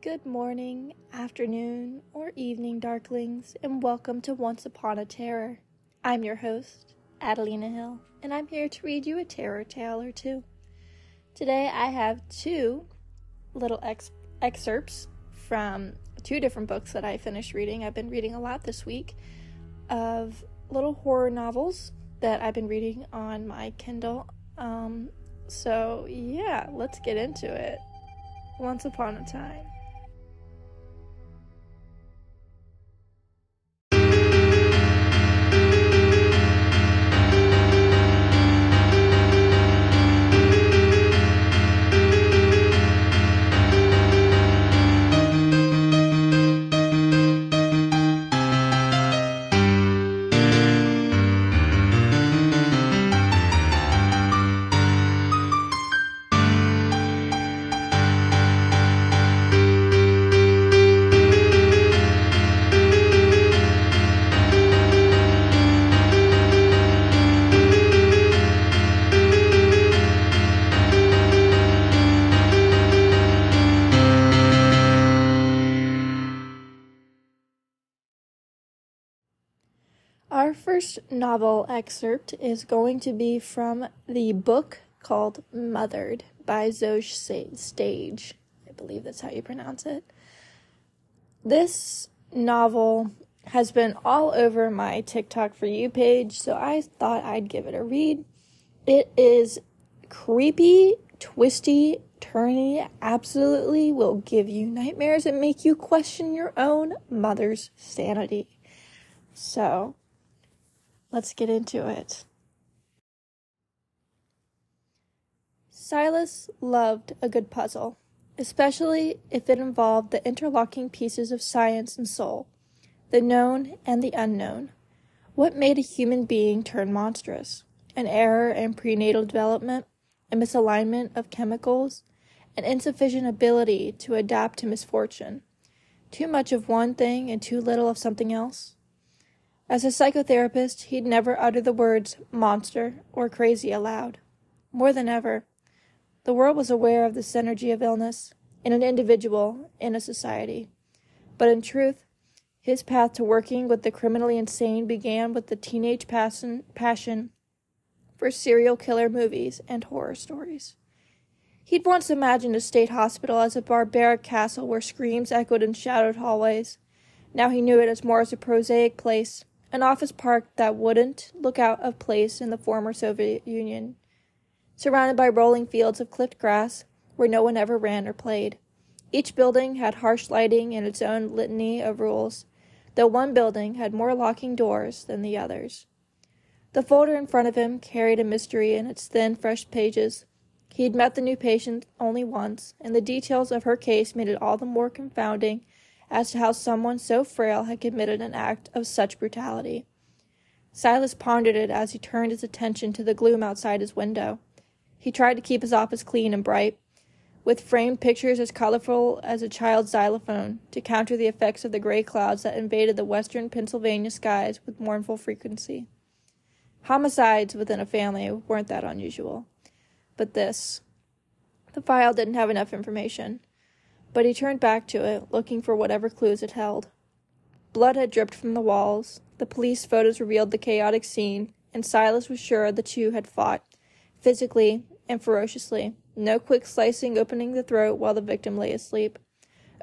Good morning, afternoon, or evening, darklings, and welcome to Once Upon a Terror. I'm your host, Adelina Hill, and I'm here to read you a terror tale or two. Today I have two little ex- excerpts from two different books that I finished reading. I've been reading a lot this week of little horror novels that I've been reading on my Kindle. Um, so, yeah, let's get into it. Once upon a time. First novel excerpt is going to be from the book called Mothered by Zoje Stage. I believe that's how you pronounce it. This novel has been all over my TikTok for you page, so I thought I'd give it a read. It is creepy, twisty, turny, absolutely will give you nightmares and make you question your own mother's sanity. So, Let's get into it. Silas loved a good puzzle, especially if it involved the interlocking pieces of science and soul, the known and the unknown. What made a human being turn monstrous? An error in prenatal development, a misalignment of chemicals, an insufficient ability to adapt to misfortune, too much of one thing and too little of something else? As a psychotherapist, he'd never utter the words monster or crazy aloud. More than ever, the world was aware of the synergy of illness in an individual, in a society. But in truth, his path to working with the criminally insane began with the teenage passion, passion for serial killer movies and horror stories. He'd once imagined a state hospital as a barbaric castle where screams echoed in shadowed hallways. Now he knew it as more as a prosaic place an office park that wouldn't look out of place in the former Soviet Union, surrounded by rolling fields of clipped grass where no one ever ran or played. Each building had harsh lighting and its own litany of rules, though one building had more locking doors than the others. The folder in front of him carried a mystery in its thin, fresh pages. He had met the new patient only once, and the details of her case made it all the more confounding as to how someone so frail had committed an act of such brutality. Silas pondered it as he turned his attention to the gloom outside his window. He tried to keep his office clean and bright, with framed pictures as colorful as a child's xylophone, to counter the effects of the gray clouds that invaded the western Pennsylvania skies with mournful frequency. Homicides within a family weren't that unusual. But this. The file didn't have enough information but he turned back to it, looking for whatever clues it held. Blood had dripped from the walls, the police photos revealed the chaotic scene, and Silas was sure the two had fought, physically and ferociously, no quick slicing opening the throat while the victim lay asleep.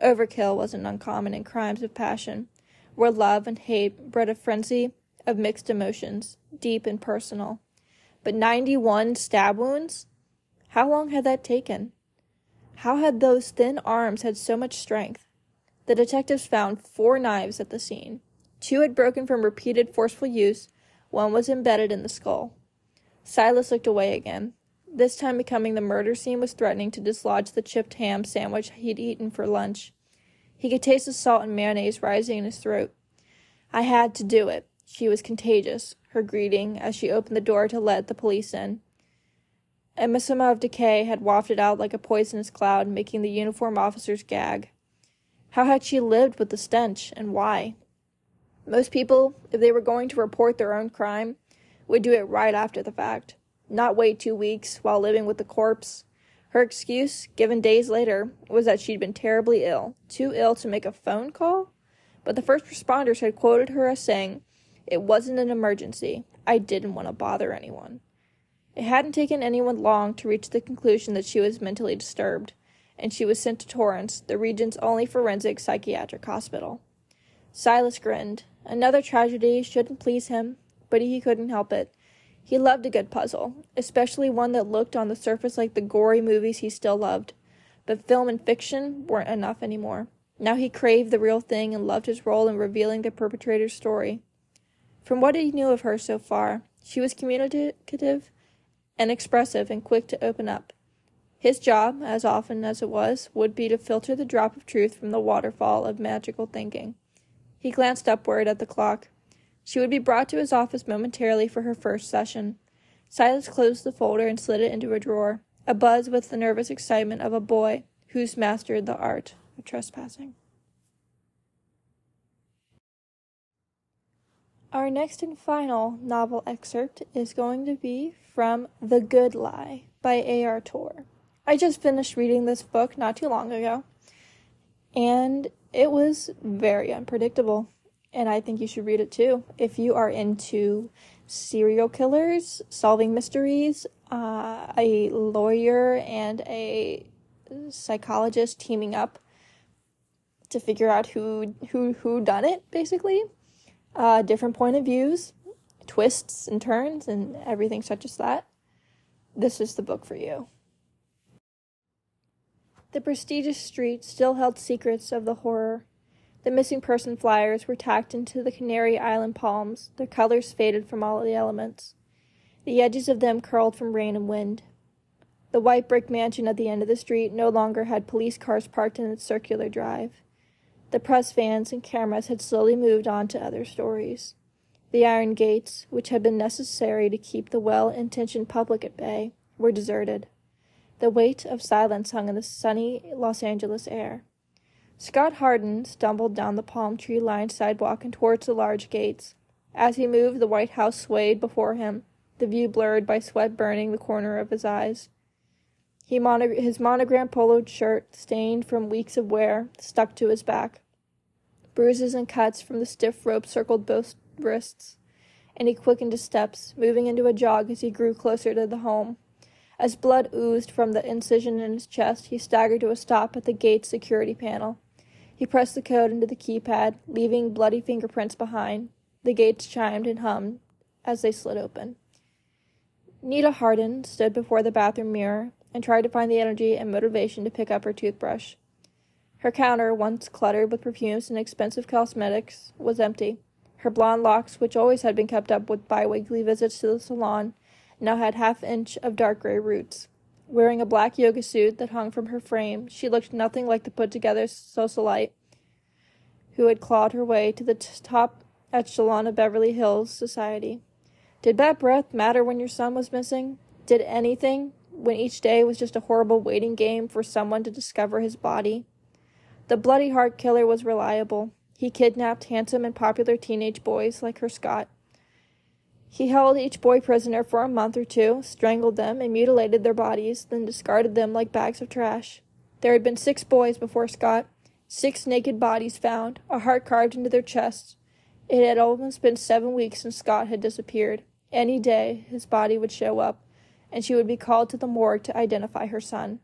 Overkill wasn't uncommon in crimes of passion, where love and hate bred a frenzy of mixed emotions, deep and personal. But 91 stab wounds? How long had that taken? How had those thin arms had so much strength? The detectives found four knives at the scene. Two had broken from repeated forceful use, one was embedded in the skull. Silas looked away again. This time becoming the murder scene was threatening to dislodge the chipped ham sandwich he'd eaten for lunch. He could taste the salt and mayonnaise rising in his throat. I had to do it. She was contagious, her greeting as she opened the door to let the police in. A miasma of decay had wafted out like a poisonous cloud, making the uniformed officers gag. How had she lived with the stench, and why? Most people, if they were going to report their own crime, would do it right after the fact, not wait two weeks while living with the corpse. Her excuse, given days later, was that she'd been terribly ill, too ill to make a phone call. But the first responders had quoted her as saying, It wasn't an emergency. I didn't want to bother anyone. It hadn't taken anyone long to reach the conclusion that she was mentally disturbed, and she was sent to Torrance, the region's only forensic psychiatric hospital. Silas grinned. Another tragedy shouldn't please him, but he couldn't help it. He loved a good puzzle, especially one that looked on the surface like the gory movies he still loved. But film and fiction weren't enough anymore. Now he craved the real thing and loved his role in revealing the perpetrator's story. From what he knew of her so far, she was communicative and expressive and quick to open up. His job, as often as it was, would be to filter the drop of truth from the waterfall of magical thinking. He glanced upward at the clock. She would be brought to his office momentarily for her first session. Silas closed the folder and slid it into a drawer, abuzz with the nervous excitement of a boy who's mastered the art of trespassing. Our next and final novel excerpt is going to be from The Good Lie by A.R. Torre. I just finished reading this book not too long ago, and it was very unpredictable, and I think you should read it too. If you are into serial killers, solving mysteries, uh, a lawyer and a psychologist teaming up to figure out who who who done it, basically. Uh, different point of views, twists and turns, and everything such as that. This is the book for you. The prestigious street still held secrets of the horror. The missing person flyers were tacked into the Canary Island palms, their colors faded from all the elements. The edges of them curled from rain and wind. The white brick mansion at the end of the street no longer had police cars parked in its circular drive. The press vans and cameras had slowly moved on to other stories. The iron gates, which had been necessary to keep the well intentioned public at bay, were deserted. The weight of silence hung in the sunny Los Angeles air. Scott Hardin stumbled down the palm tree lined sidewalk and towards the large gates. As he moved, the White House swayed before him, the view blurred by sweat burning the corner of his eyes. He his monogram polo shirt, stained from weeks of wear, stuck to his back. Bruises and cuts from the stiff rope circled both wrists, and he quickened his steps, moving into a jog as he grew closer to the home. As blood oozed from the incision in his chest, he staggered to a stop at the gate's security panel. He pressed the code into the keypad, leaving bloody fingerprints behind. The gates chimed and hummed as they slid open. Nita Hardin stood before the bathroom mirror and tried to find the energy and motivation to pick up her toothbrush. Her counter, once cluttered with perfumes and expensive cosmetics, was empty. Her blonde locks, which always had been kept up with biweekly visits to the salon, now had half inch of dark gray roots. Wearing a black yoga suit that hung from her frame, she looked nothing like the put together socialite who had clawed her way to the t- top echelon of Beverly Hills society. Did that breath matter when your son was missing? Did anything when each day was just a horrible waiting game for someone to discover his body? The bloody heart killer was reliable. He kidnapped handsome and popular teenage boys like her Scott. He held each boy prisoner for a month or two, strangled them, and mutilated their bodies, then discarded them like bags of trash. There had been six boys before Scott, six naked bodies found, a heart carved into their chests. It had almost been seven weeks since Scott had disappeared. Any day, his body would show up, and she would be called to the morgue to identify her son.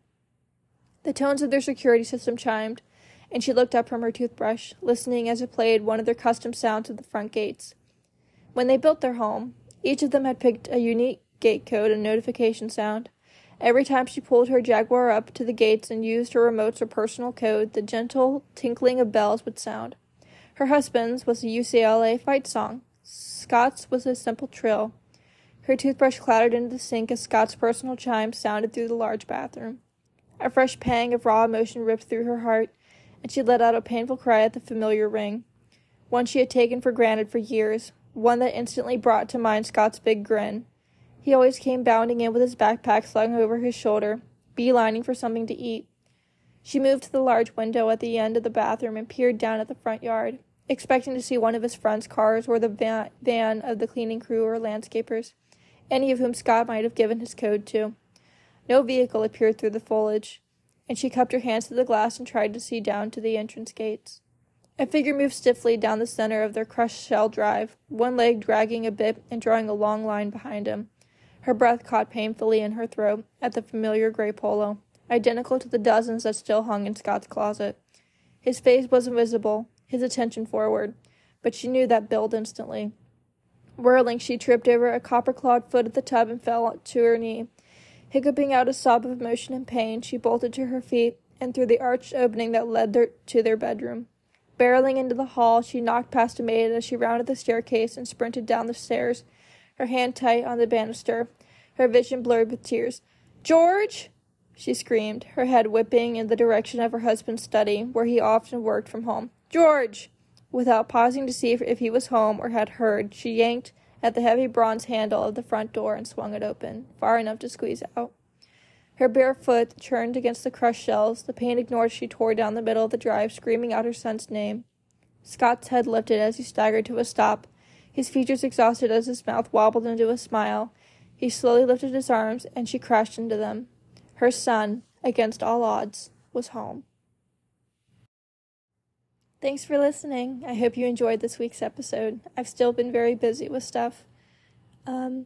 The tones of their security system chimed, and she looked up from her toothbrush, listening as it played one of their custom sounds at the front gates. When they built their home, each of them had picked a unique gate code and notification sound. Every time she pulled her Jaguar up to the gates and used her remotes or personal code, the gentle tinkling of bells would sound. Her husband's was a UCLA fight song. Scott's was a simple trill. Her toothbrush clattered into the sink as Scott's personal chime sounded through the large bathroom. A fresh pang of raw emotion ripped through her heart, and she let out a painful cry at the familiar ring, one she had taken for granted for years, one that instantly brought to mind Scott's big grin. He always came bounding in with his backpack slung over his shoulder, beelining for something to eat. She moved to the large window at the end of the bathroom and peered down at the front yard, expecting to see one of his friend's cars or the van, van of the cleaning crew or landscapers, any of whom Scott might have given his code to. No vehicle appeared through the foliage, and she cupped her hands to the glass and tried to see down to the entrance gates. A figure moved stiffly down the center of their crushed shell drive, one leg dragging a bit and drawing a long line behind him. Her breath caught painfully in her throat at the familiar gray polo, identical to the dozens that still hung in Scott's closet. His face wasn't visible, his attention forward, but she knew that build instantly. Whirling, she tripped over a copper clawed foot at the tub and fell to her knee. Hiccuping out a sob of emotion and pain, she bolted to her feet and through the arched opening that led to their bedroom. Barreling into the hall, she knocked past a maid as she rounded the staircase and sprinted down the stairs, her hand tight on the banister, her vision blurred with tears. George! she screamed, her head whipping in the direction of her husband's study, where he often worked from home. George! Without pausing to see if he was home or had heard, she yanked at the heavy bronze handle of the front door and swung it open, far enough to squeeze out. Her bare foot churned against the crushed shells. The pain ignored, she tore down the middle of the drive, screaming out her son's name. Scott's head lifted as he staggered to a stop, his features exhausted as his mouth wobbled into a smile. He slowly lifted his arms, and she crashed into them. Her son, against all odds, was home. Thanks for listening. I hope you enjoyed this week's episode. I've still been very busy with stuff. Um,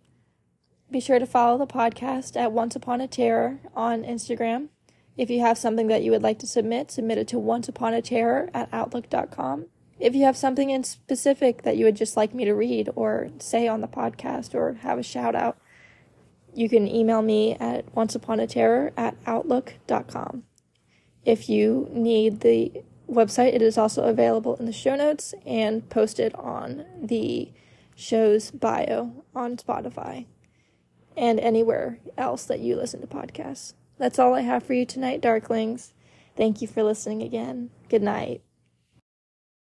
be sure to follow the podcast at Once Upon a Terror on Instagram. If you have something that you would like to submit, submit it to onceuponaterror at outlook.com. If you have something in specific that you would just like me to read or say on the podcast or have a shout out, you can email me at onceuponaterror at outlook.com. If you need the website. It is also available in the show notes and posted on the show's bio on Spotify and anywhere else that you listen to podcasts. That's all I have for you tonight, Darklings. Thank you for listening again. Good night.